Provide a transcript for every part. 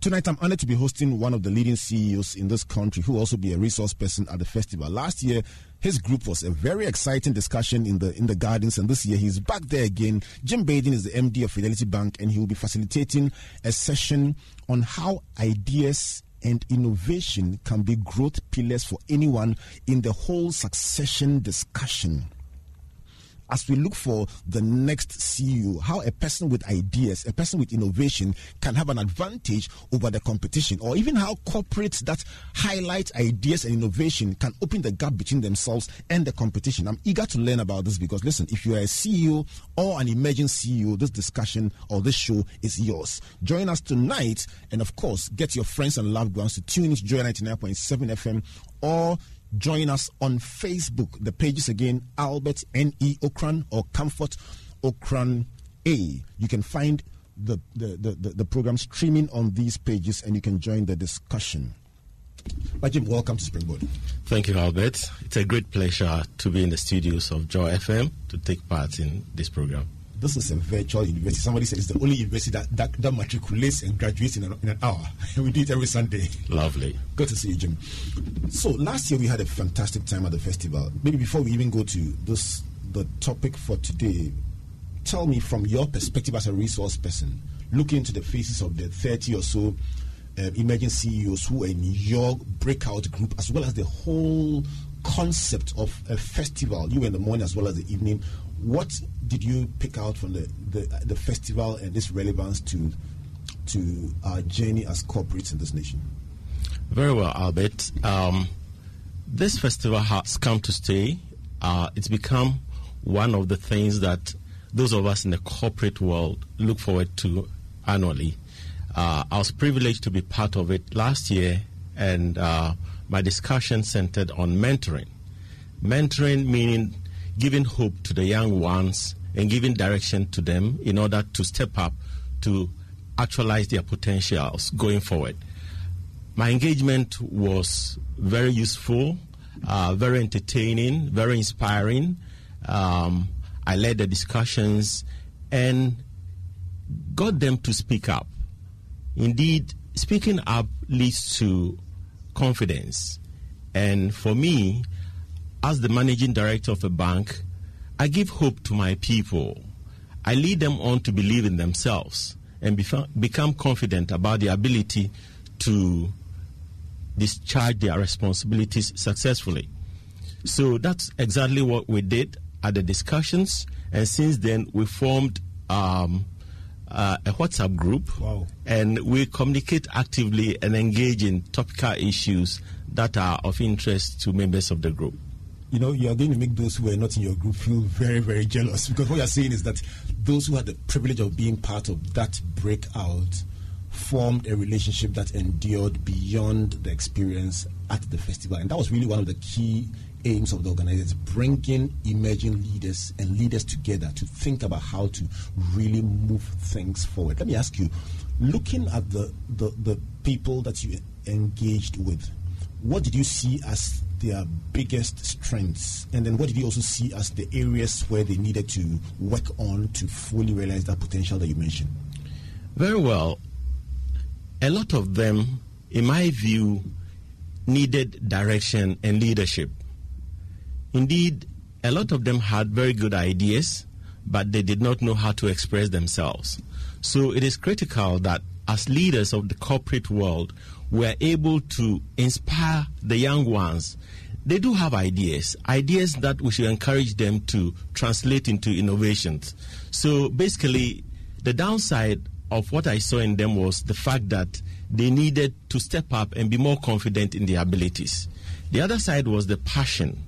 Tonight, I'm honored to be hosting one of the leading CEOs in this country who will also be a resource person at the festival. Last year, his group was a very exciting discussion in the in the gardens, and this year he's back there again. Jim Baiden is the MD of Fidelity Bank, and he will be facilitating a session on how ideas and innovation can be growth pillars for anyone in the whole succession discussion as we look for the next CEO, how a person with ideas, a person with innovation can have an advantage over the competition, or even how corporates that highlight ideas and innovation can open the gap between themselves and the competition. I'm eager to learn about this because, listen, if you are a CEO or an emerging CEO, this discussion or this show is yours. Join us tonight, and of course, get your friends and loved ones to tune into Joy 99.7 FM or Join us on Facebook. The pages again Albert N.E. Ocran or Comfort Ocran A. You can find the, the, the, the, program streaming on these pages and you can join the discussion. Jim, welcome to Springboard. Thank you, Albert. It's a great pleasure to be in the studios of Joy FM to take part in this program this is a virtual university. Somebody said it's the only university that, that, that matriculates and graduates in an, in an hour. we do it every Sunday. Lovely. Good to see you, Jim. So last year we had a fantastic time at the festival. Maybe before we even go to this, the topic for today, tell me from your perspective as a resource person, looking into the faces of the 30 or so uh, emerging CEOs who are in your breakout group, as well as the whole concept of a festival, you in the morning as well as the evening, what did you pick out from the, the, the festival and its relevance to to our journey as corporates in this nation? Very well, Albert. Um, this festival has come to stay. Uh, it's become one of the things that those of us in the corporate world look forward to annually. Uh, I was privileged to be part of it last year, and uh, my discussion centered on mentoring. Mentoring meaning giving hope to the young ones and giving direction to them in order to step up to actualize their potentials going forward. My engagement was very useful, uh, very entertaining, very inspiring. Um, I led the discussions and got them to speak up. Indeed, speaking up leads to confidence. And for me, as the managing director of a bank, I give hope to my people. I lead them on to believe in themselves and become confident about their ability to discharge their responsibilities successfully. So that's exactly what we did at the discussions. And since then, we formed um, uh, a WhatsApp group. Wow. And we communicate actively and engage in topical issues that are of interest to members of the group you know, you are going to make those who are not in your group feel very, very jealous because what you're saying is that those who had the privilege of being part of that breakout formed a relationship that endured beyond the experience at the festival. And that was really one of the key aims of the organizers bringing emerging leaders and leaders together to think about how to really move things forward. Let me ask you looking at the, the, the people that you engaged with, what did you see as their biggest strengths? And then what did you also see as the areas where they needed to work on to fully realize that potential that you mentioned? Very well. A lot of them, in my view, needed direction and leadership. Indeed, a lot of them had very good ideas, but they did not know how to express themselves. So it is critical that as leaders of the corporate world, we are able to inspire the young ones. They do have ideas, ideas that we should encourage them to translate into innovations. So basically, the downside of what I saw in them was the fact that they needed to step up and be more confident in their abilities. The other side was the passion.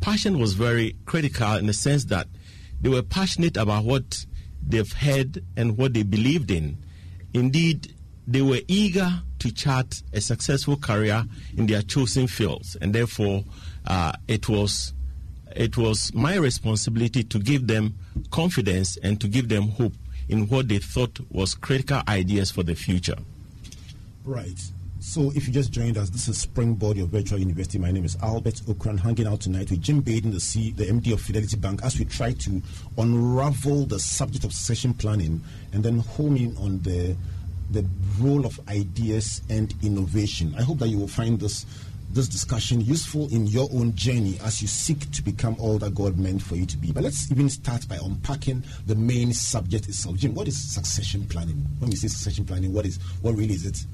Passion was very critical in the sense that they were passionate about what they've heard and what they believed in. Indeed, they were eager to chart a successful career in their chosen fields, and therefore uh, it was it was my responsibility to give them confidence and to give them hope in what they thought was critical ideas for the future. Right. So, if you just joined us, this is Springboard, your virtual university. My name is Albert Ocran, hanging out tonight with Jim Baiden, the C, the MD of Fidelity Bank, as we try to unravel the subject of succession planning and then home in on the the role of ideas and innovation. I hope that you will find this this discussion useful in your own journey as you seek to become all that God meant for you to be. But let's even start by unpacking the main subject itself. Jim, what is succession planning? When we say succession planning, what is what really is it?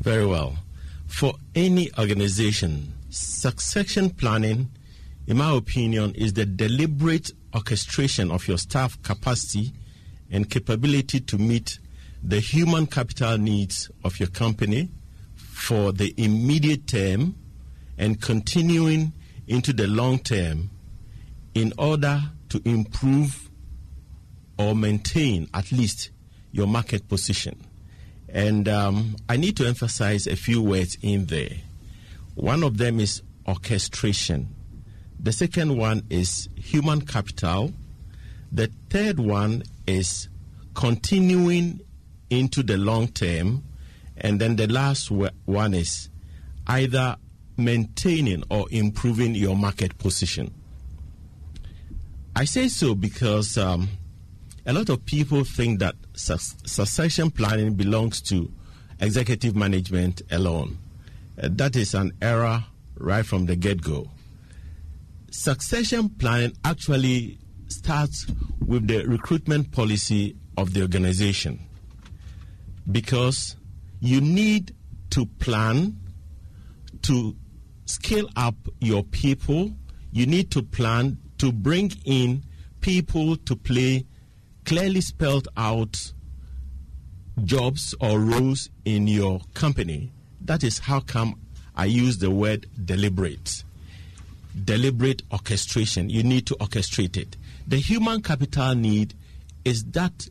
Very well. For any organization, succession planning, in my opinion, is the deliberate orchestration of your staff capacity and capability to meet the human capital needs of your company for the immediate term and continuing into the long term in order to improve or maintain at least your market position. And um, I need to emphasize a few words in there. One of them is orchestration. The second one is human capital. The third one is continuing into the long term. And then the last one is either maintaining or improving your market position. I say so because um, a lot of people think that su- succession planning belongs to executive management alone. Uh, that is an error right from the get go. Succession planning actually starts with the recruitment policy of the organization because you need to plan to scale up your people. You need to plan to bring in people to play clearly spelled out jobs or roles in your company. That is how come I use the word deliberate. Deliberate orchestration. You need to orchestrate it. The human capital need is that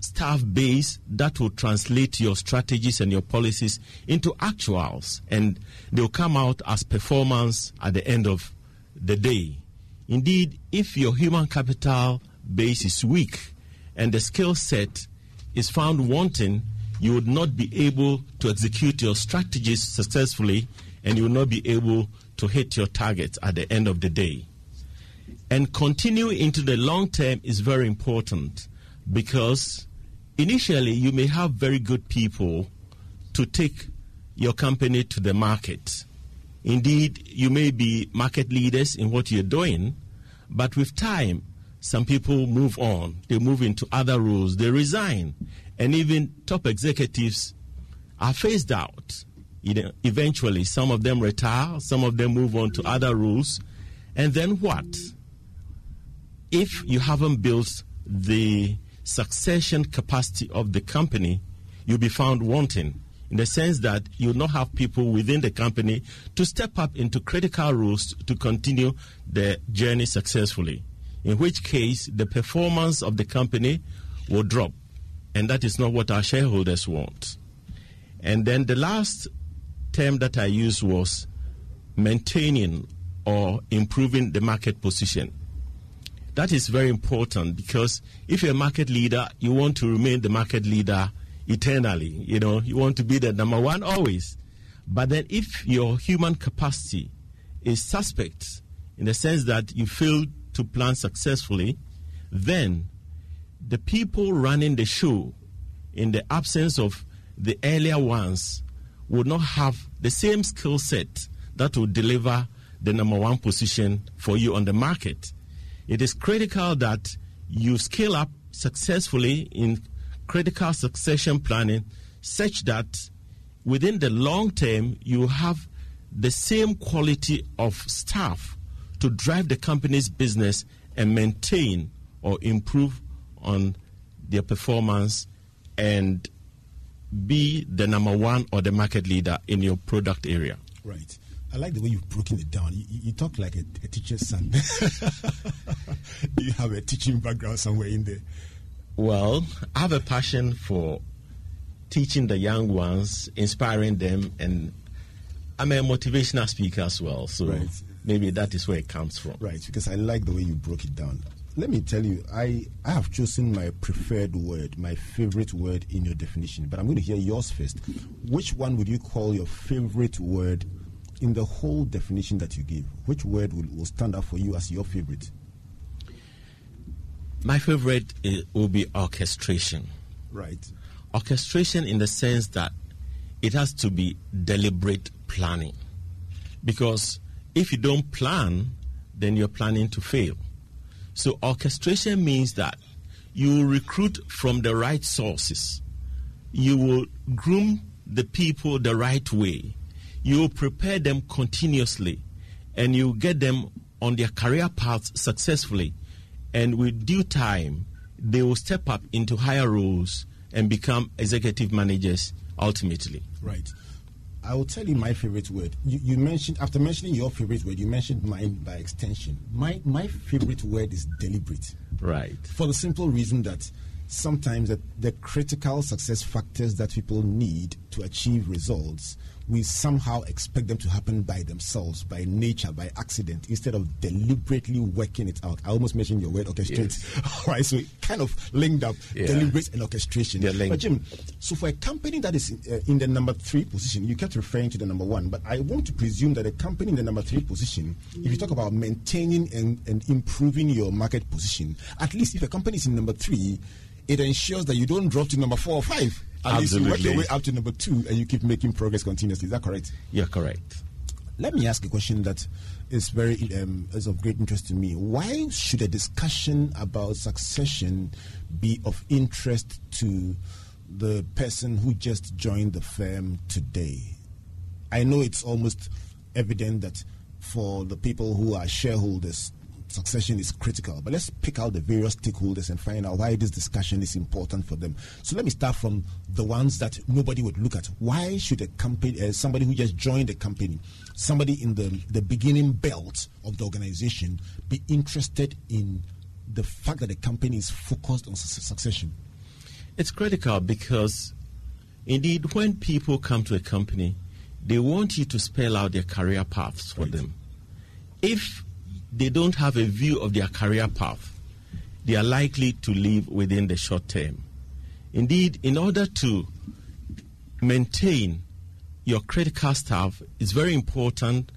staff base that will translate your strategies and your policies into actuals and they'll come out as performance at the end of the day. Indeed, if your human capital base is weak and the skill set is found wanting, you would not be able to execute your strategies successfully and you will not be able to hit your targets at the end of the day. And continue into the long term is very important because initially you may have very good people to take your company to the market. Indeed, you may be market leaders in what you're doing, but with time, some people move on. They move into other roles, they resign, and even top executives are phased out. You know, eventually, some of them retire, some of them move on to other roles, and then what? If you haven't built the succession capacity of the company, you'll be found wanting in the sense that you'll not have people within the company to step up into critical roles to continue the journey successfully. In which case, the performance of the company will drop. And that is not what our shareholders want. And then the last term that I used was maintaining or improving the market position. That is very important because if you're a market leader, you want to remain the market leader eternally. You know, you want to be the number one always. But then if your human capacity is suspect in the sense that you fail to plan successfully, then the people running the show in the absence of the earlier ones would not have the same skill set that will deliver the number one position for you on the market. It is critical that you scale up successfully in critical succession planning such that within the long term you have the same quality of staff to drive the company's business and maintain or improve on their performance and be the number one or the market leader in your product area. Right. I like the way you've broken it down. You, you talk like a, a teacher's son. you have a teaching background somewhere in there. Well, I have a passion for teaching the young ones, inspiring them, and I'm a motivational speaker as well. So right. maybe that is where it comes from. Right, because I like the way you broke it down. Let me tell you, I, I have chosen my preferred word, my favorite word in your definition, but I'm going to hear yours first. Which one would you call your favorite word in the whole definition that you give? Which word will, will stand out for you as your favorite? My favorite is, will be orchestration. Right. Orchestration in the sense that it has to be deliberate planning. Because if you don't plan, then you're planning to fail. So orchestration means that you recruit from the right sources. You will groom the people the right way. You will prepare them continuously and you get them on their career paths successfully. And with due time, they will step up into higher roles and become executive managers ultimately. Right. I will tell you my favorite word. You, you, mentioned after mentioning your favorite word, you mentioned mine by extension. My my favorite word is deliberate. Right. For the simple reason that sometimes the, the critical success factors that people need to achieve results we somehow expect them to happen by themselves, by nature, by accident, instead of deliberately working it out. I almost mentioned your word orchestrate. Yes. All right, so it kind of linked up yeah. deliberate and orchestration. But Jim, so for a company that is in, uh, in, the number three position, you kept referring to the number one, but I want to presume that a company in the number three position, if you talk about maintaining and, and improving your market position, at least if a company is in number three, it ensures that you don't drop to number four or five. At Absolutely. least you work your way up to number two and you keep making progress continuously. Is that correct? You're correct. Let me ask a question that is very um, is of great interest to me. Why should a discussion about succession be of interest to the person who just joined the firm today? I know it's almost evident that for the people who are shareholders, succession is critical. But let's pick out the various stakeholders and find out why this discussion is important for them. So let me start from the ones that nobody would look at. Why should a company, uh, somebody who just joined the company, somebody in the, the beginning belt of the organization, be interested in the fact that the company is focused on su- succession? It's critical because, indeed, when people come to a company, they want you to spell out their career paths for right. them. If they don't have a view of their career path, they are likely to leave within the short term. Indeed, in order to maintain your critical staff, it's very important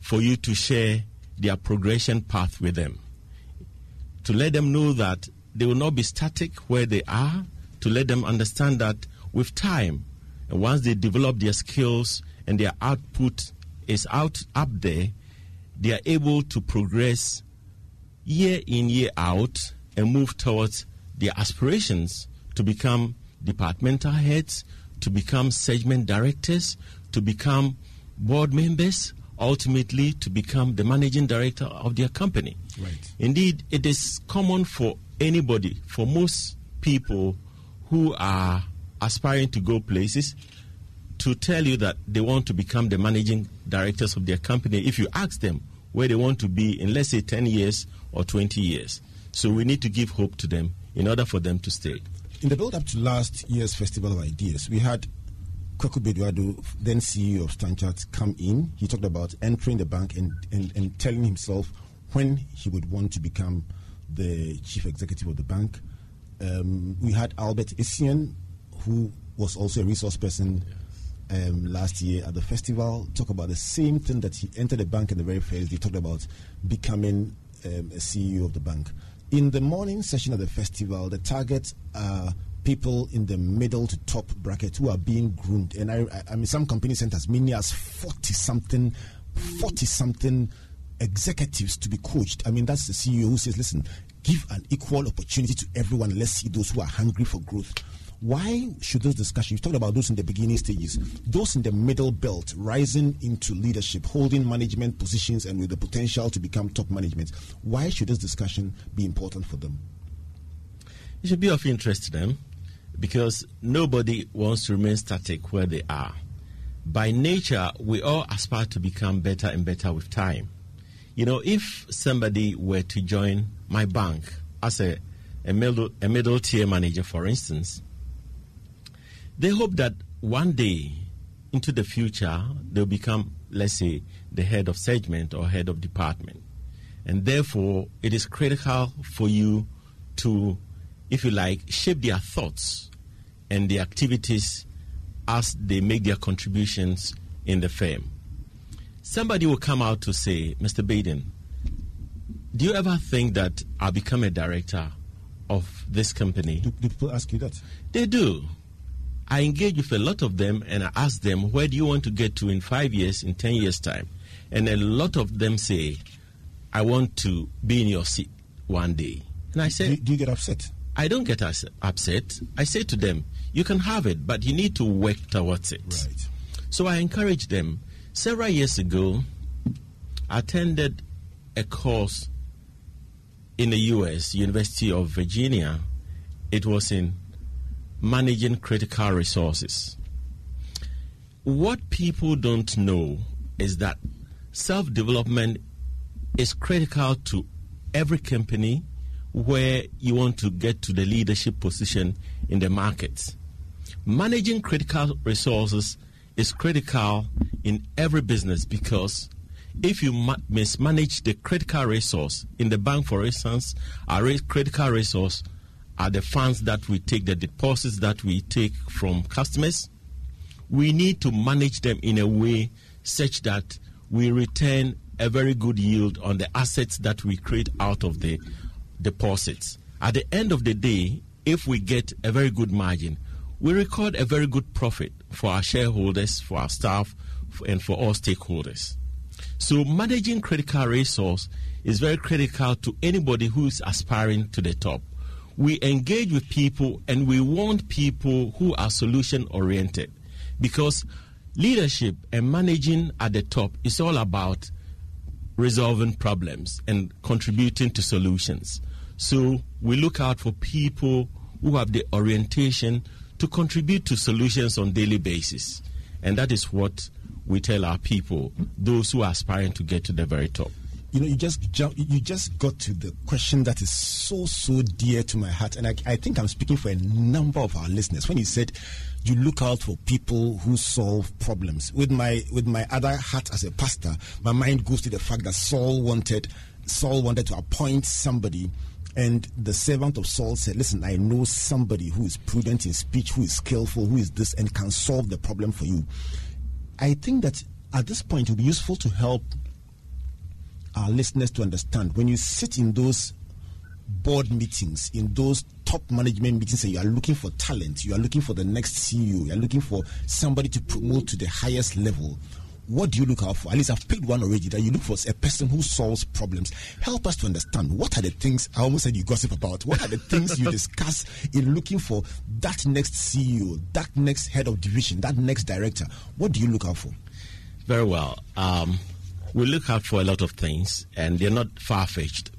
for you to share their progression path with them. To let them know that they will not be static where they are, to let them understand that with time, once they develop their skills and their output is out up there, they are able to progress year in, year out and move towards their aspirations to become departmental heads, to become segment directors, to become board members, ultimately to become the managing director of their company. Right. Indeed, it is common for anybody, for most people who are aspiring to go places, to tell you that they want to become the managing directors of their company if you ask them where they want to be in, let's say, 10 years or 20 years. So we need to give hope to them in order for them to stay. In the build up to last year's Festival of Ideas, we had Kwaku Bedu-Addo, then CEO of StanChart, come in. He talked about entering the bank and, and, and telling himself when he would want to become the chief executive of the bank. Um, we had Albert Essien, who was also a resource person um, last year at the festival, talk about the same thing that he entered the bank in the very first. He talked about becoming um, a CEO of the bank. In the morning session of the festival, the targets are people in the middle to top bracket who are being groomed. And I, I mean, some companies sent as many as 40 something, 40 something executives to be coached. I mean, that's the CEO who says, listen, give an equal opportunity to everyone. Let's see those who are hungry for growth. Why should those discussions, you talked about those in the beginning stages, those in the middle belt, rising into leadership, holding management positions, and with the potential to become top management, why should this discussion be important for them? It should be of interest to them because nobody wants to remain static where they are. By nature, we all aspire to become better and better with time. You know, if somebody were to join my bank as a, a middle, a middle tier manager, for instance, they hope that one day into the future, they'll become, let's say, the head of segment or head of department. And therefore, it is critical for you to, if you like, shape their thoughts and their activities as they make their contributions in the firm. Somebody will come out to say, Mr. Baiden, do you ever think that I'll become a director of this company? Do, do people ask you that? They do. I engage with a lot of them and I ask them, where do you want to get to in five years, in 10 years' time? And a lot of them say, I want to be in your seat one day. And I say, do, do you get upset? I don't get upset. I say to them, you can have it, but you need to work towards it. Right. So I encourage them. Several years ago, I attended a course in the US, University of Virginia. It was in managing critical resources. What people don't know is that self development is critical to every company where you want to get to the leadership position in the market. Managing critical resources is critical in every business because if you ma- mismanage the critical resource in the bank, for instance, our critical resource are the funds that we take, the deposits that we take from customers. We need to manage them in a way such that we return a very good yield on the assets that we create out of the deposits. At the end of the day, if we get a very good margin, we record a very good profit for our shareholders, for our staff, and for all stakeholders. So, managing critical resource is very critical to anybody who is aspiring to the top we engage with people and we want people who are solution oriented because leadership and managing at the top is all about resolving problems and contributing to solutions. So we look out for people who have the orientation to contribute to solutions on a daily basis. And that is what we tell our people, those who are aspiring to get to the very top you know, you just jump, you just got to the question that is so so dear to my heart, and I, I think I'm speaking for a number of our listeners when you said you look out for people who solve problems. With my with my other hat as a pastor, my mind goes to the fact that Saul wanted Saul wanted to appoint somebody and the servant of Saul said, Listen, I know somebody who is prudent in speech, who is skillful, who is this, and can solve the problem for you. I think that at this point it would be useful to help our listeners to understand when you sit in those board meetings, in those top management meetings, and you are looking for talent, you are looking for the next CEO, you are looking for somebody to promote to the highest level. What do you look out for? At least I've picked one already that you look for a person who solves problems. Help us to understand what are the things I almost said you gossip about. What are the things you discuss in looking for that next CEO, that next head of division, that next director? What do you look out for? Very well. Um, we look out for a lot of things, and they're not far fetched.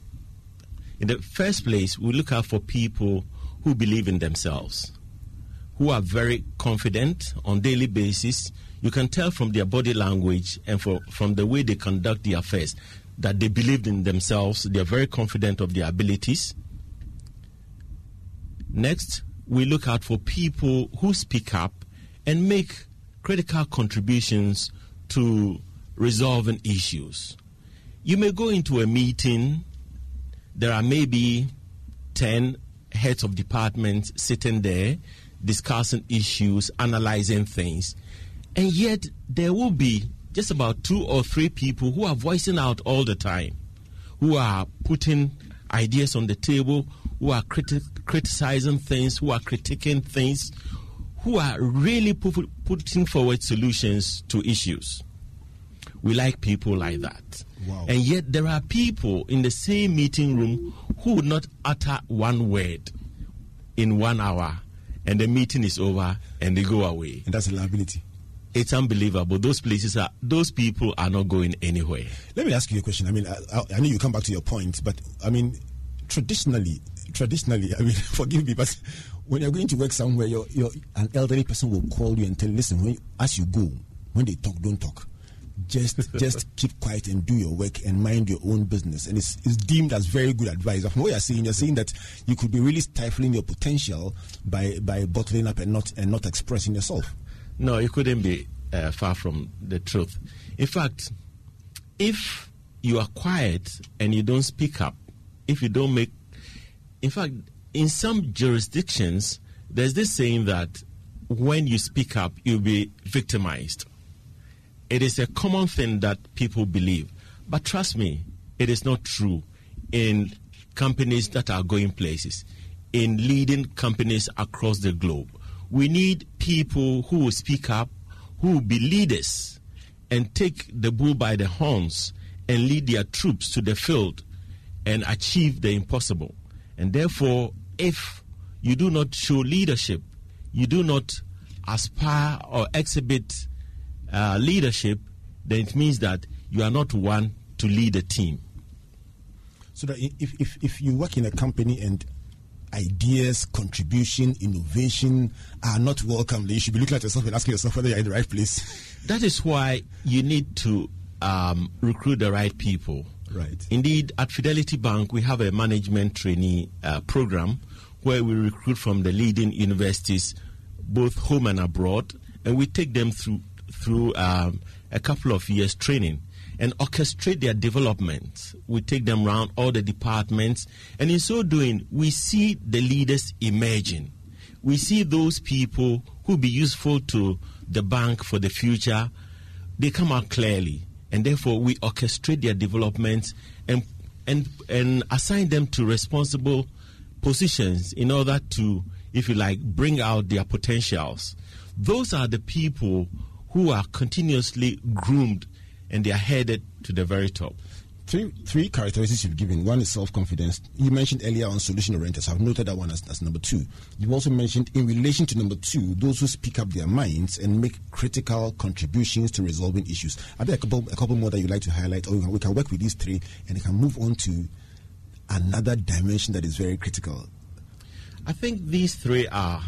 In the first place, we look out for people who believe in themselves, who are very confident on daily basis. You can tell from their body language and for, from the way they conduct their affairs that they believe in themselves. They are very confident of their abilities. Next, we look out for people who speak up and make critical contributions to resolving issues. You may go into a meeting, there are maybe 10 heads of departments sitting there discussing issues, analyzing things, and yet there will be just about two or three people who are voicing out all the time, who are putting ideas on the table, who are criti- criticizing things, who are critiquing things, who are really pu- putting forward solutions to issues. We like people like that. Wow. And yet there are people in the same meeting room who would not utter one word in one hour and the meeting is over and they go away. And that's a liability. It's unbelievable. Those places are, those people are not going anywhere. Let me ask you a question. I mean, I, I know you come back to your point, but I mean, traditionally, traditionally, I mean, forgive me, but when you're going to work somewhere, you're, an elderly person will call you and tell, you, listen, when, as you go, when they talk, don't talk just just keep quiet and do your work and mind your own business. And it's, it's deemed as very good advice. From what you're saying, you're saying that you could be really stifling your potential by by bottling up and not and not expressing yourself. No, it couldn't be. uh, far from the truth. In fact, if you are quiet and you don't speak up, if you don't make, in fact, in some jurisdictions, there's this saying that when you speak up, you'll be victimized. It is a common thing that people believe. But trust me, it is not true in companies that are going places, in leading companies across the globe. We need people who will speak up, who will be leaders, and take the bull by the horns and lead their troops to the field and achieve the impossible. And therefore, if you do not show leadership, you do not aspire or exhibit uh, leadership, then it means that you are not one to lead a team. So that if, if, if you work in a company and ideas, contribution, innovation are not welcome, you should be looking at yourself and asking yourself whether you're in the right place. That is why you need to um, recruit the right people. Right. Indeed, at Fidelity Bank, we have a management trainee uh, program where we recruit from the leading universities, both home and abroad, and we take them through through um, a couple of years training and orchestrate their development. We take them around all the departments, and in so doing, we see the leaders emerging. We see those people who be useful to the bank for the future. They come out clearly, and therefore we orchestrate their development and and and assign them to responsible positions in order to, if you like, bring out their potentials. Those are the people who are continuously groomed and they are headed to the very top. Three, three characteristics you've given. One is self confidence. You mentioned earlier on solution oriented. So I've noted that one as, as number two. You've also mentioned, in relation to number two, those who speak up their minds and make critical contributions to resolving issues. Are there a couple, a couple more that you'd like to highlight? Or we can, we can work with these three and we can move on to another dimension that is very critical. I think these three are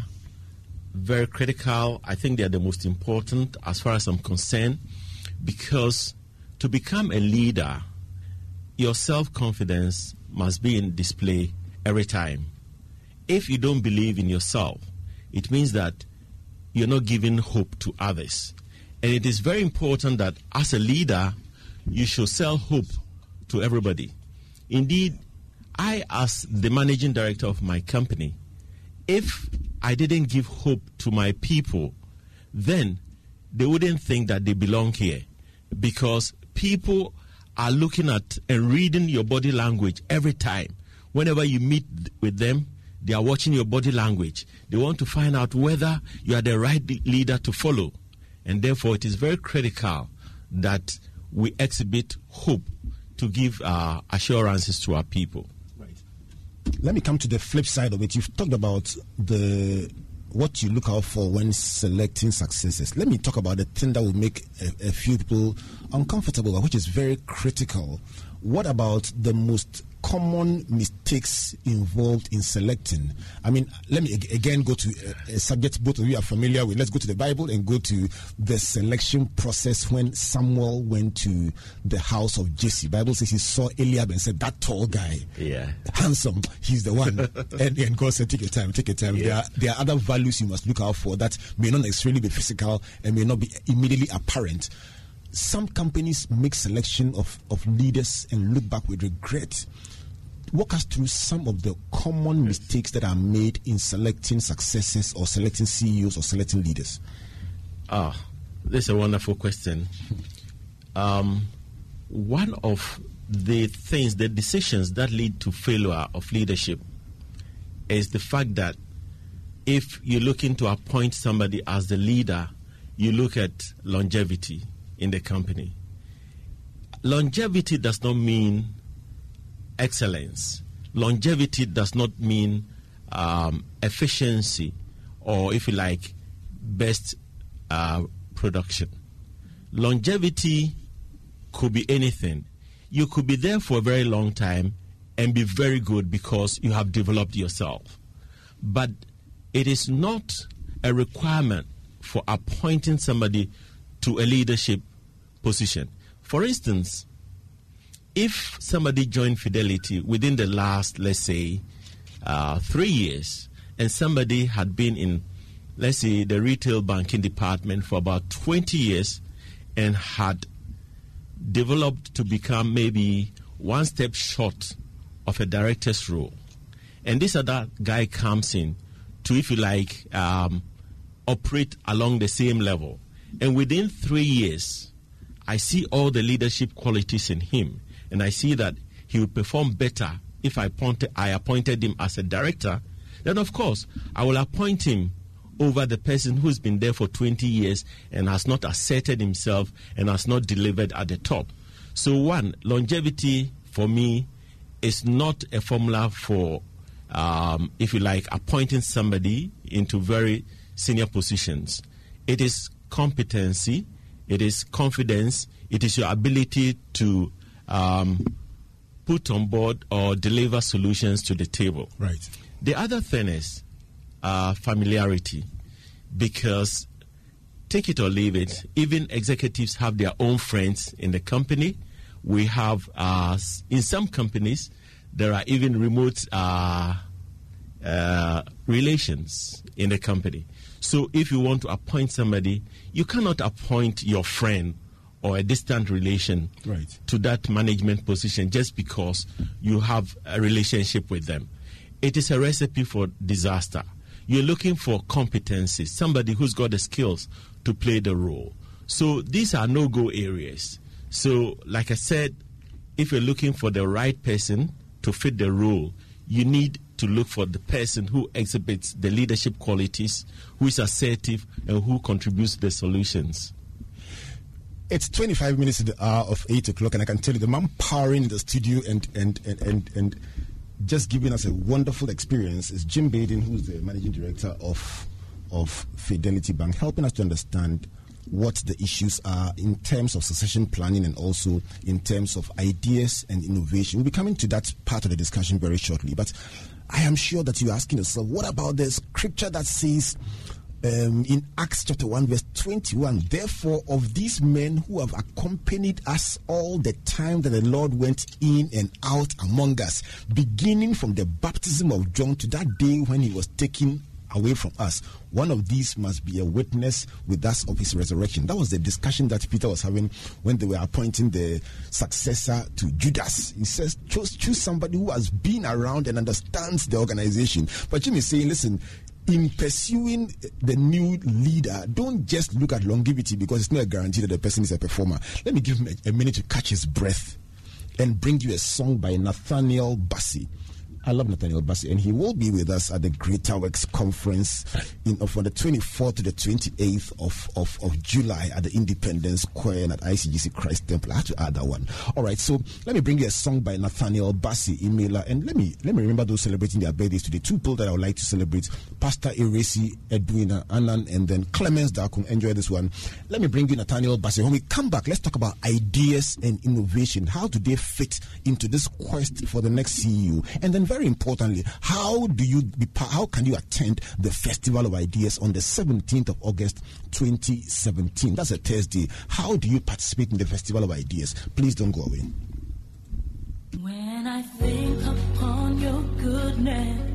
very critical. I think they are the most important as far as I'm concerned because to become a leader, your self confidence must be in display every time. If you don't believe in yourself, it means that you're not giving hope to others. And it is very important that as a leader, you should sell hope to everybody. Indeed, I, as the managing director of my company, if I didn't give hope to my people, then they wouldn't think that they belong here because people are looking at and reading your body language every time. Whenever you meet with them, they are watching your body language. They want to find out whether you are the right leader to follow. And therefore, it is very critical that we exhibit hope to give uh, assurances to our people. Let me come to the flip side of it. You've talked about the what you look out for when selecting successes. Let me talk about the thing that will make a, a few people uncomfortable, which is very critical. What about the most common mistakes involved in selecting? I mean, let me again go to a, a, subject both of you are familiar with. Let's go to the Bible and go to the selection process when Samuel went to the house of Jesse. Bible says he saw Eliab and said, "That tall guy, yeah, handsome, he's the one." and, and God said, "Take your time, take your time." Yeah. There are there are other values you must look out for that may not necessarily be physical and may not be immediately apparent some companies make selection of, of leaders and look back with regret walk us through some of the common mistakes that are made in selecting successors or selecting CEOs or selecting leaders? Ah, this is a wonderful question. Um, one of the things, the decisions that lead to failure of leadership is the fact that if you're looking to appoint somebody as the leader, you look at longevity in the company. Longevity does not mean excellence. Longevity does not mean um, efficiency or, if you like, best uh, production. Longevity could be anything. You could be there for a very long time and be very good because you have developed yourself. But it is not a requirement for appointing somebody to a leadership position. For instance, if somebody joined Fidelity within the last, let's say, uh, three years, and somebody had been in let's say, the retail banking department for about 20 years and had developed to become maybe one step short of a director's role. And this other guy comes in to, if you like, um, operate along the same level. And within three years, I see all the leadership qualities in him, and I see that he will perform better if I appointed, I appointed him as a director. Then, of course, I will appoint him over the person who's been there for 20 years and has not asserted himself and has not delivered at the top. So, one, longevity for me is not a formula for, um, if you like, appointing somebody into very senior positions. It is competency, it is confidence, it is your ability to um, put on board or deliver solutions to the table. Right. The other thing is uh, familiarity, because take it or leave it, even executives have their own friends in the company. We have, uh, in some companies, there are even remote uh, uh, relations in the company. So if you want to appoint somebody, you cannot appoint your friend or a distant relation right. to that management position just because you have a relationship with them. It is a recipe for disaster. You're looking for competencies, somebody who's got the skills to play the role. So these are no go areas. So, like I said, if you're looking for the right person to fit the role, you need to look for the person who exhibits the leadership qualities, who is assertive, and who contributes the solutions. It's 25 minutes to the hour of 8 o'clock, and I can tell you the man powering the studio and, and, and, and, and just giving us a wonderful experience is Jim Baiden, who's the managing director of, of Fidelity Bank, helping us to understand what the issues are in terms of succession planning and also in terms of ideas and innovation. We'll be coming to that part of the discussion very shortly. But I am sure that you're asking yourself, what about the scripture that says um, in Acts chapter 1, verse 21, therefore, of these men who have accompanied us all the time that the Lord went in and out among us, beginning from the baptism of John to that day when he was taken away from us. One of these must be a witness with us of his resurrection. That was the discussion that Peter was having when they were appointing the successor to Judas. He says, choose, choose somebody who has been around and understands the organization. But Jim is saying, listen, in pursuing the new leader, don't just look at longevity because it's not a guarantee that the person is a performer. Let me give him a, a minute to catch his breath and bring you a song by Nathaniel Bassey. I love Nathaniel Bassey, and he will be with us at the Greater Works Conference in, from the 24th to the 28th of, of, of July at the Independence Square and at ICGC Christ Temple. I have to add that one. All right, so let me bring you a song by Nathaniel Bassey, Imela, and let me let me remember those celebrating their birthdays today. Two people that I would like to celebrate: Pastor Eresi, Edwina Annan, and then Clemens Dakum. Enjoy this one. Let me bring you Nathaniel Bassey. When we come back, let's talk about ideas and innovation. How do they fit into this quest for the next CEO? And then very importantly, how do you be, how can you attend the Festival of Ideas on the 17th of August 2017? That's a Thursday. How do you participate in the Festival of Ideas? Please don't go away. When I think upon your goodness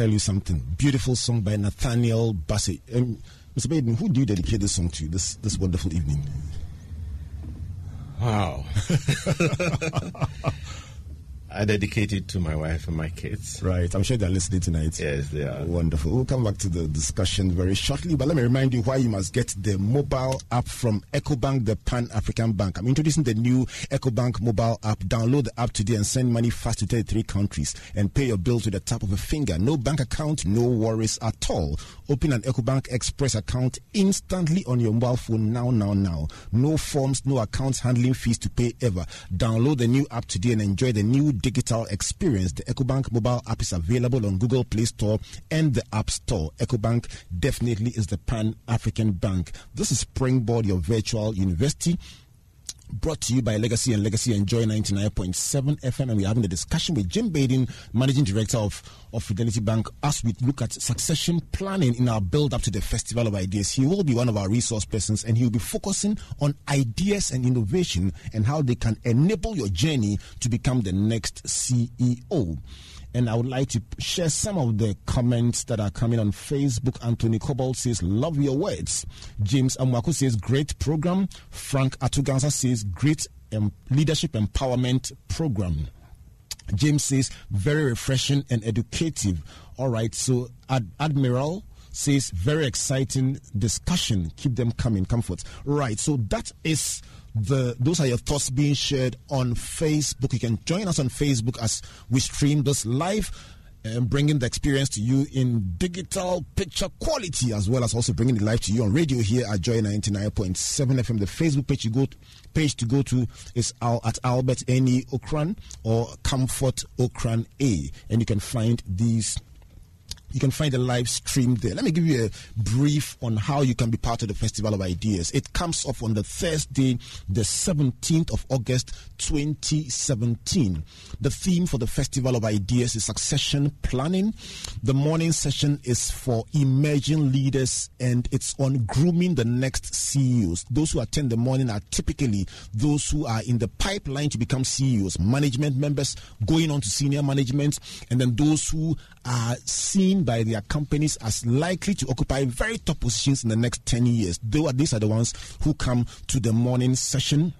tell you something. Beautiful song by Nathaniel Bassey. Um, Mr. Baiden, who do you dedicate this song to this this wonderful evening? Wow. I dedicate it to my wife and my kids. Right. I'm sure they're listening tonight. Yes, they are. Wonderful. We'll come back to the discussion very shortly, but let me remind you why you must get the mobile app from EcoBank, the Pan African Bank. I'm introducing the new EcoBank mobile app. Download the app today and send money fast to 33 countries and pay your bills with the tap of a finger. No bank account, no worries at all. Open an EcoBank Express account instantly on your mobile phone now, now, now. No forms, no accounts handling fees to pay ever. Download the new app today and enjoy the new digital experience. The EcoBank mobile app is available on Google Play Store and the App Store. EcoBank definitely is the Pan African Bank. This is Springboard, your virtual university brought to you by Legacy and Legacy Enjoy 99.7 FM. And we're having a discussion with Jim Baiden, Managing Director of, of Fidelity Bank, as we look at succession planning in our build up to the Festival of Ideas. He will be one of our resource persons and he will be focusing on ideas and innovation and how they can enable your journey to become the next CEO and I would like to share some of the comments that are coming on Facebook. Anthony Cobalt says, Love your words. James Amwaku says, Great program. Frank Atugansa says, Great leadership empowerment program. James says, Very refreshing and educative. All right, so Ad- Admiral says, Very exciting discussion. Keep them coming. Comfort. Right, so that is the those are your thoughts being shared on Facebook. You can join us on Facebook as we stream this live. And bringing the experience to you in digital picture quality, as well as also bringing it live to you on radio here at Joy 99.7 FM. The Facebook page you go page to go to is Al, at Albert N.E. Ocran or Comfort Ocran A, and you can find these you can find the live stream there. Let me give you a brief on how you can be part of the Festival of Ideas. It comes off on the Thursday, the 17th of August 2017. The theme for the Festival of Ideas is succession planning. The morning session is for emerging leaders and it's on grooming the next CEOs. Those who attend the morning are typically those who are in the pipeline to become CEOs, management members going on to senior management, and then those who are seen by their companies as likely to occupy very top positions in the next 10 years. They Though these are the ones who come to the morning session.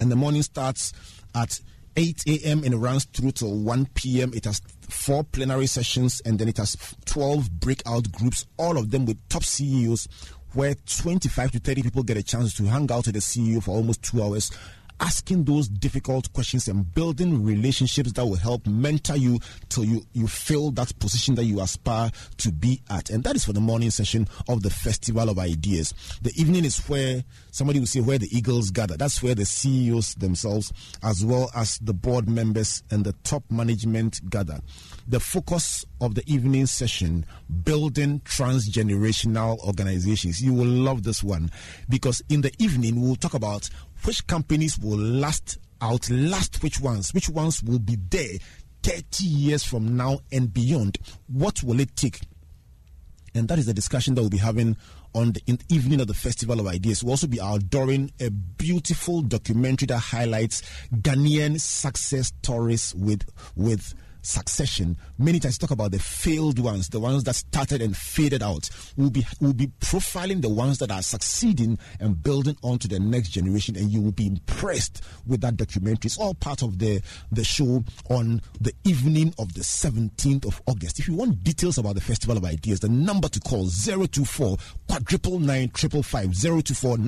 And the morning starts at 8 a.m. and runs through till 1 p.m. It has four plenary sessions and then it has 12 breakout groups, all of them with top CEOs, where 25 to 30 people get a chance to hang out with the CEO for almost two hours asking those difficult questions and building relationships that will help mentor you till you, you fill that position that you aspire to be at. And that is for the morning session of the Festival of Ideas. The evening is where somebody will say where the Eagles gather. That's where the CEOs themselves, as well as the board members and the top management gather. The focus of the evening session, building transgenerational organizations. You will love this one because in the evening we'll talk about which companies will last outlast which ones, which ones will be there 30 years from now and beyond. What will it take? And that is the discussion that we'll be having on the evening of the Festival of Ideas. We'll also be outdooring a beautiful documentary that highlights Ghanaian success stories with with succession. Many times talk about the failed ones, the ones that started and faded out. We'll be we'll be profiling the ones that are succeeding and building on to the next generation, and you will be impressed with that documentary. It's all part of the the show on the evening of the 17th of August. If you want details about the Festival of Ideas, the number to call 024 quadruple nine triple five 024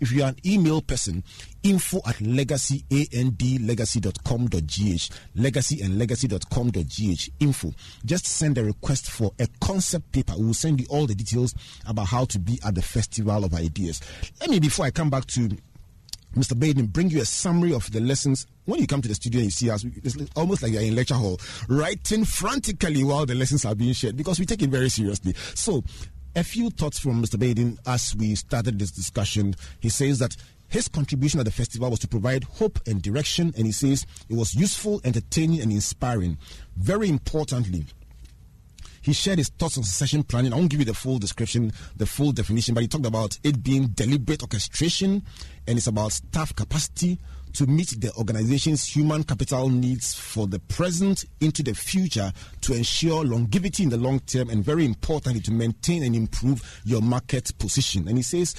If you are an email person, info at legacy legacyandlegacy.com.gh legacy and legacy.com.gh info just send a request for a concept paper we will send you all the details about how to be at the festival of ideas let me before i come back to Mr. Baiden, bring you a summary of the lessons. When you come to the studio and you see us, it's almost like you're in lecture hall, writing frantically while the lessons are being shared because we take it very seriously. So, a few thoughts from Mr. Baiden as we started this discussion. He says that his contribution at the festival was to provide hope and direction, and he says it was useful, entertaining, and inspiring. Very importantly, He shared his thoughts on succession planning. I won't give you the full description, the full definition, but he talked about it being deliberate orchestration and it's about staff capacity to meet the organization's human capital needs for the present into the future to ensure longevity in the long term and very importantly to maintain and improve your market position. And he says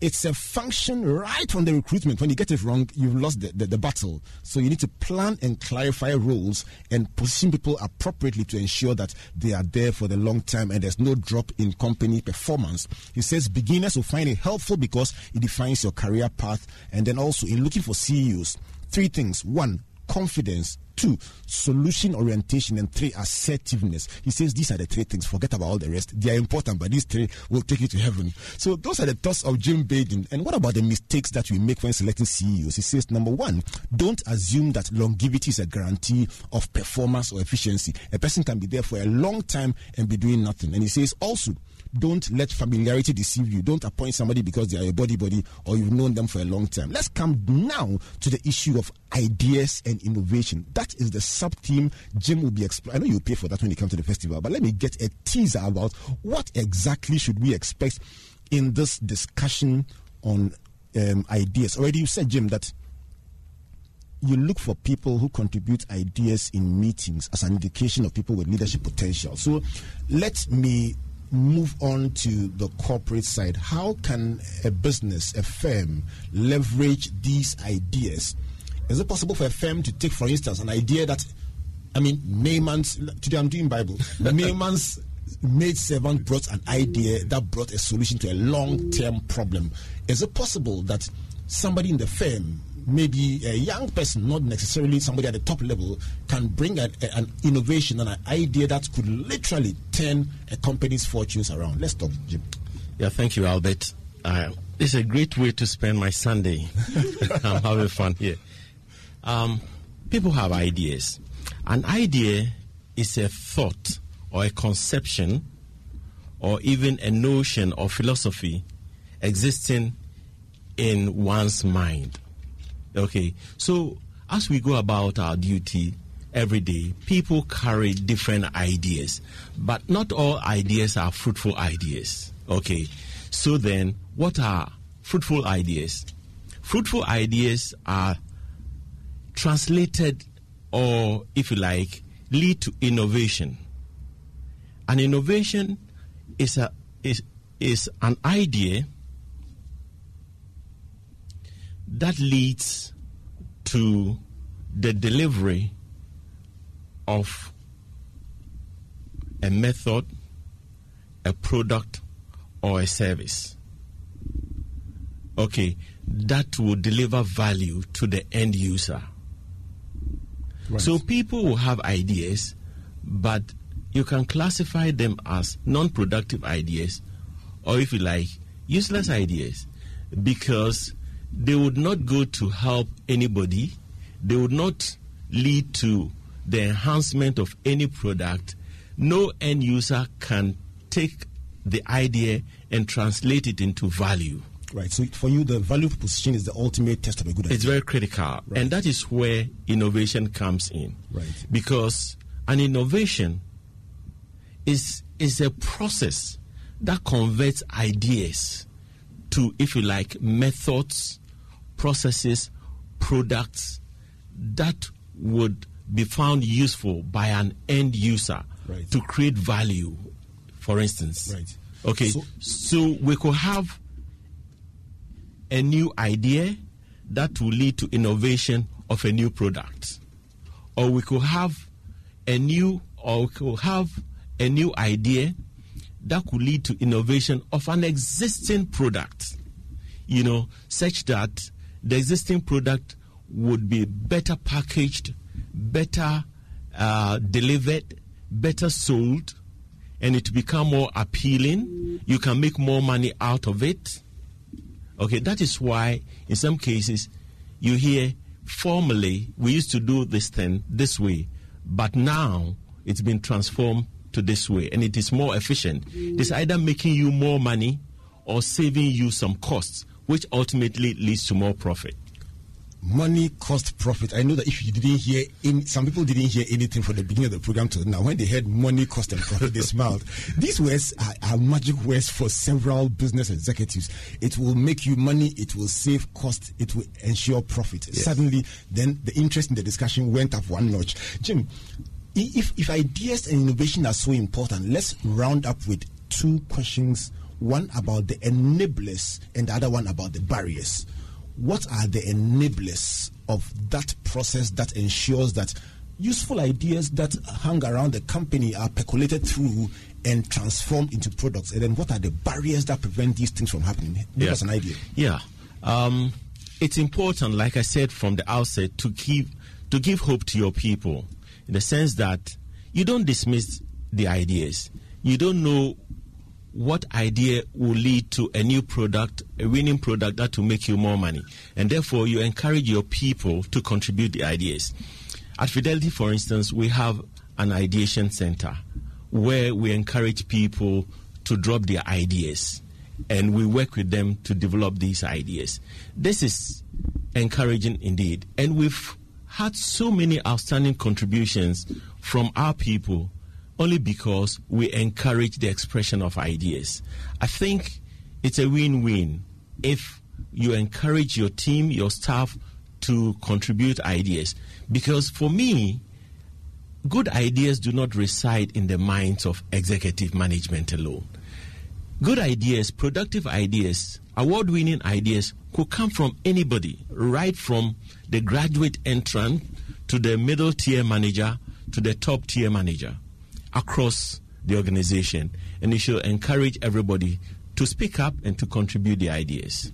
it's a function right from the recruitment. When you get it wrong, you've lost the, the, the, battle. So you need to plan and clarify roles and position people appropriately to ensure that they are there for the long term and there's no drop in company performance. He says beginners will find it helpful because it defines your career path. And then also in looking for CEOs, three things. One, confidence. Two, solution orientation. And three, assertiveness. He says these are the three things. Forget about all the rest. They are important, but these three will take you to heaven. So those are the thoughts of Jim Baiden. And what about the mistakes that we make when selecting CEOs? He says, number one, don't assume that longevity is a guarantee of performance or efficiency. A person can be there for a long time and be doing nothing. And he says also, don't let familiarity deceive you. Don't appoint somebody because they are a body body or you've known them for a long time. Let's come now to the issue of ideas and innovation. That is the sub theme Jim will be exploring. I know you pay for that when you come to the festival, but let me get a teaser about what exactly should we expect in this discussion on um, ideas. Already you said, Jim, that you look for people who contribute ideas in meetings as an indication of people with leadership potential. So let me move on to the corporate side, how can a business, a firm, leverage these ideas? Is it possible for a firm to take, for instance, an idea that, I mean, Naaman's, today I'm doing Bible, Naaman's maid servant brought an idea that brought a solution to a long term problem. Is it possible that somebody in the firm maybe a young person, not necessarily somebody at the top level, can bring a, a, an innovation and an idea that could literally turn a company's fortunes around. Let's talk, Jim. Yeah, thank you, Albert. Uh, it's a great way to spend my Sunday. I'm having fun here. Um, people have ideas. An idea is a thought or a conception or even a notion or philosophy existing in one's mind. Okay, so as we go about our duty every day, people carry different ideas, but not all ideas are fruitful ideas. Okay, so then what are fruitful ideas? Fruitful ideas are translated, or if you like, lead to innovation. An innovation is a is is an idea that leads to the delivery of a method, a product, or a service. Okay, that will deliver value to the end user. Right. So people will have ideas, but you can classify them as non productive ideas, or if you like, useless ideas, because they would not go to help anybody, they would not lead to the enhancement of any product. No end user can take the idea and translate it into value. Right. So for you, the value proposition is the ultimate test of a good idea. It's very critical, right. and that is where innovation comes in. Right. Because an innovation is is a process that converts ideas to, if you like, methods processes, products that would be found useful by an end user right. to create value, for instance. Right. Okay, so, so we could have a new idea that will lead to innovation of a new product. Or we could have a new or we could have a new idea that could lead to innovation of an existing product. You know, such that the existing product would be better packaged, better uh, delivered, better sold, and it become more appealing. You can make more money out of it. Okay, that is why in some cases you hear formerly we used to do this thing this way, but now it's been transformed to this way and it is more efficient. It's either making you more money or saving you some costs which ultimately leads to more profit. money cost profit. I know that if you didn't hear, any, some people didn't hear anything from the beginning of the program to now. When they heard money cost and profit, they smiled. These words are, are, magic words for several business executives. It will make you money. It will save cost. It will ensure profit. Yes. Suddenly, then the interest in the discussion went up one notch. Jim, if if ideas and innovation are so important, let's round up with two questions. One about the enablers and the other one about the barriers what are the enablers of that process that ensures that useful ideas that hang around the company are percolated through and transformed into products? And then what are the barriers that prevent these things from happening? Give yeah. us an idea. Yeah. Um, it's important, like I said from the outset, to give to give hope to your people in the sense that you don't dismiss the ideas. You don't know what idea will lead to a new product, a winning product that will make you more money. And therefore, you encourage your people to contribute the ideas. At Fidelity, for instance, we have an ideation center where we encourage people to drop their ideas and we work with them to develop these ideas. This is encouraging indeed. And we've had so many outstanding contributions from our people only because we encourage the expression of ideas. I think it's a win win if you encourage your team, your staff to contribute ideas. Because for me, good ideas do not reside in the minds of executive management alone. Good ideas, productive ideas, award winning ideas could come from anybody, right from the graduate entrant to the middle tier manager to the top tier manager across the organization, and you should encourage everybody to speak up and to contribute the ideas.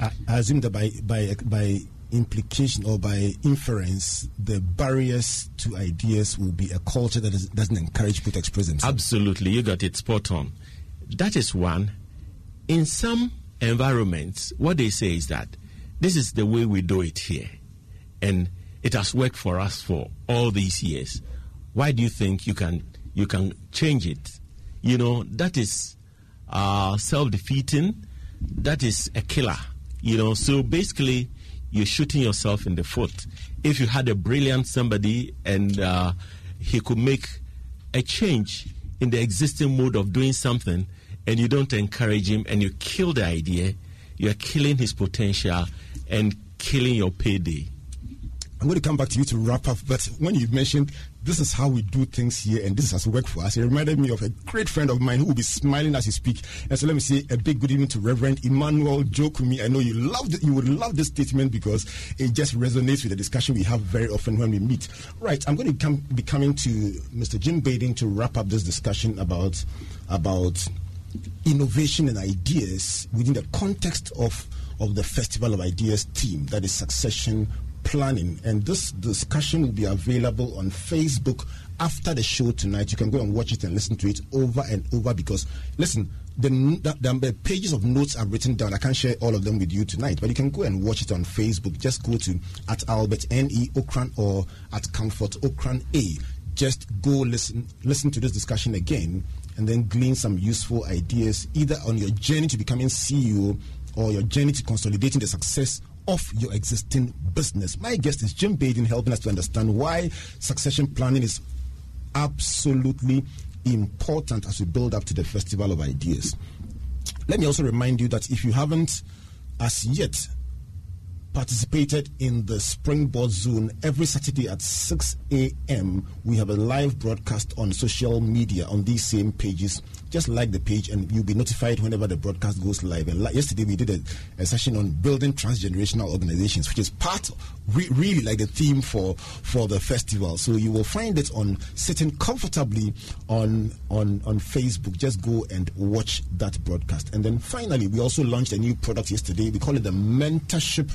I, I assume that by by by implication or by inference, the barriers to ideas will be a culture that is, doesn't encourage people to express themselves. Absolutely, you got it spot on. That is one. In some environments, what they say is that this is the way we do it here, and it has worked for us for all these years. Why do you think you can you can change it. You know, that is uh, self defeating, that is a killer. You know, so basically, you're shooting yourself in the foot. If you had a brilliant somebody and uh, he could make a change in the existing mode of doing something, and you don't encourage him and you kill the idea, you're killing his potential and killing your payday. I'm going to come back to you to wrap up, but when you mentioned this is how we do things here and this has worked for us, it reminded me of a great friend of mine who will be smiling as you speak. And so let me say a big good evening to Reverend Emmanuel Jokumi. I know you loved you would love this statement because it just resonates with the discussion we have very often when we meet. Right, I'm going to come, be coming to Mr. Jim Baiden to wrap up this discussion about about innovation and ideas within the context of of the Festival of Ideas team, that is succession planning. And this discussion will be available on Facebook after the show tonight. You can go and watch it and listen to it over and over because, listen, the, the, pages of notes are written down. I can't share all of them with you tonight, but you can go and watch it on Facebook. Just go to at Albert N.E. Ocran or at Comfort Ocran A. Just go listen, listen to this discussion again and then glean some useful ideas either on your journey to becoming CEO or your journey to consolidating the success of your existing business. My guest is Jim Baiden, helping us to understand why succession planning is absolutely important as we build up to the Festival of Ideas. Let me also remind you that if you haven't as yet participated in the Springboard Zone every Saturday at 6 a.m. We have a live broadcast on social media on these same pages. Just like the page, and you'll be notified whenever the broadcast goes live. And yesterday we did a, a, session on building transgenerational organizations, which is part, re- really like the theme for for the festival. So you will find it on sitting comfortably on on on Facebook. Just go and watch that broadcast. And then finally, we also launched a new product yesterday. We call it the Mentorship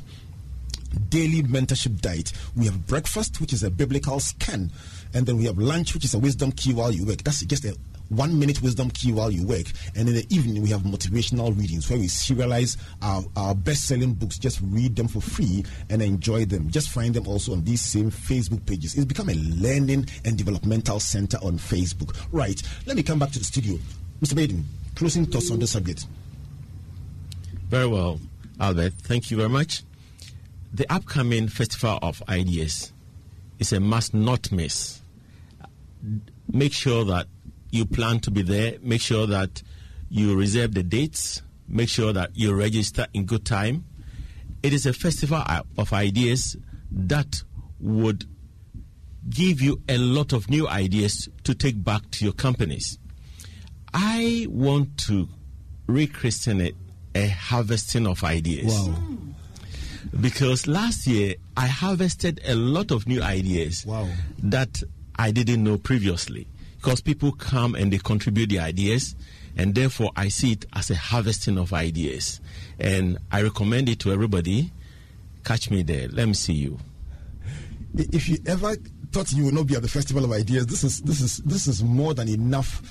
daily mentorship diet. We have breakfast, which is a biblical scan, and then we have lunch, which is a wisdom key while you work. That's just a one minute wisdom key while you work. And in the evening, we have motivational readings where we serialize our, our best selling books, just read them for free and enjoy them. Just find them also on these same Facebook pages. It's become a learning and developmental center on Facebook. Right, let me come back to the studio. Mr. Baiden, closing thoughts on the subject. Very well, Albert. Thank you very much the upcoming Festival of Ideas is a must not miss. Make sure that you plan to be there. Make sure that you reserve the dates. Make sure that you register in good time. It is a festival of ideas that would give you a lot of new ideas to take back to your companies. I want to rechristen it a harvesting of ideas. Wow. Because last year I harvested a lot of new ideas Wow. that I didn't know previously. Because people come and they contribute their ideas, and therefore I see it as a harvesting of ideas. And I recommend it to everybody. Catch me there. Let me see you. If you ever thought you would not be at the Festival of Ideas, this is this is this is more than enough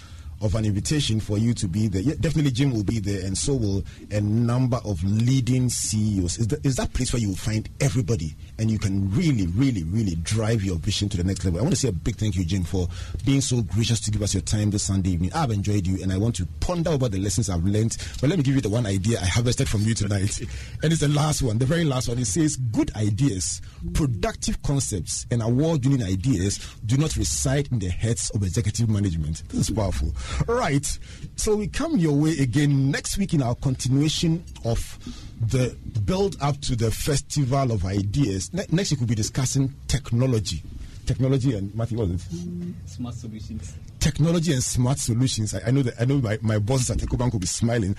of an invitation for you to be there. Yeah, definitely, Jim will be there, and so will a number of leading CEOs. Is, that is that place where you will find everybody, and you can really, really, really drive your vision to the next level. I want to say a big thank you, Jim, for being so gracious to give us your time this Sunday evening. I've enjoyed you, and I want to ponder over the lessons I've learned. But let me give you the one idea I harvested from you tonight, and it's the last one, the very last one. It says, "Good ideas, productive concepts, and award-winning ideas do not reside in the heads of executive management." This is powerful. Right, so we come your way again next week in our continuation of the build up to the Festival of Ideas. Ne- next week we'll be discussing technology. Technology and Matthew, what is it? Smart solutions. technology and smart solutions. I, I know that I know my, my bosses at EcoBank will be smiling.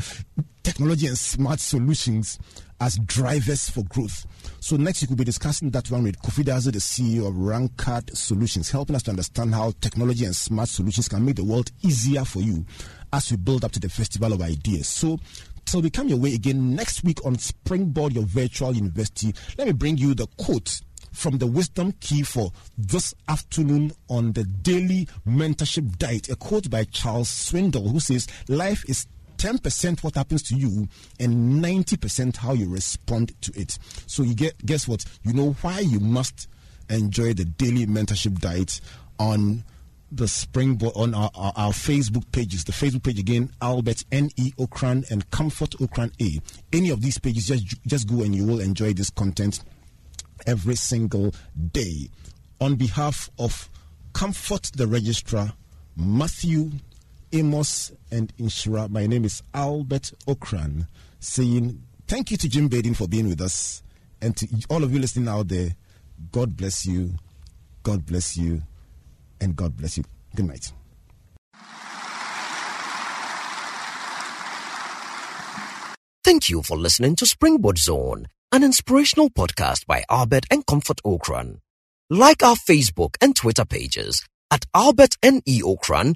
Technology and smart solutions as drivers for growth. So next week we'll be discussing that one with Kofi Dadzie, the CEO of Rancard Solutions, helping us to understand how technology and smart solutions can make the world easier for you as we build up to the Festival of Ideas. So so we come your way again next week on Springboard Your Virtual University. Let me bring you the quote from the wisdom key for this afternoon on the daily mentorship diet. A quote by Charles Swindoll who says, Life is 10% what happens to you and 90% how you respond to it. So you get guess what? You know why you must enjoy the daily mentorship diet on the springboard on our, our, our Facebook pages. The Facebook page again, Albert N E Ocran and Comfort Ocran A. Any of these pages, just just go and you will enjoy this content every single day. On behalf of Comfort the Registrar, Matthew, Amos, and Inshira, my name is Albert Ocran, saying thank you to Jim Baiden for being with us. And to all of you listening out there, God bless you, God bless you, and God bless you. Good night. Thank you for listening to Springboard Zone, an inspirational podcast by Albert and Comfort Ocran. Like our Facebook and Twitter pages at Albert N.E. Ocran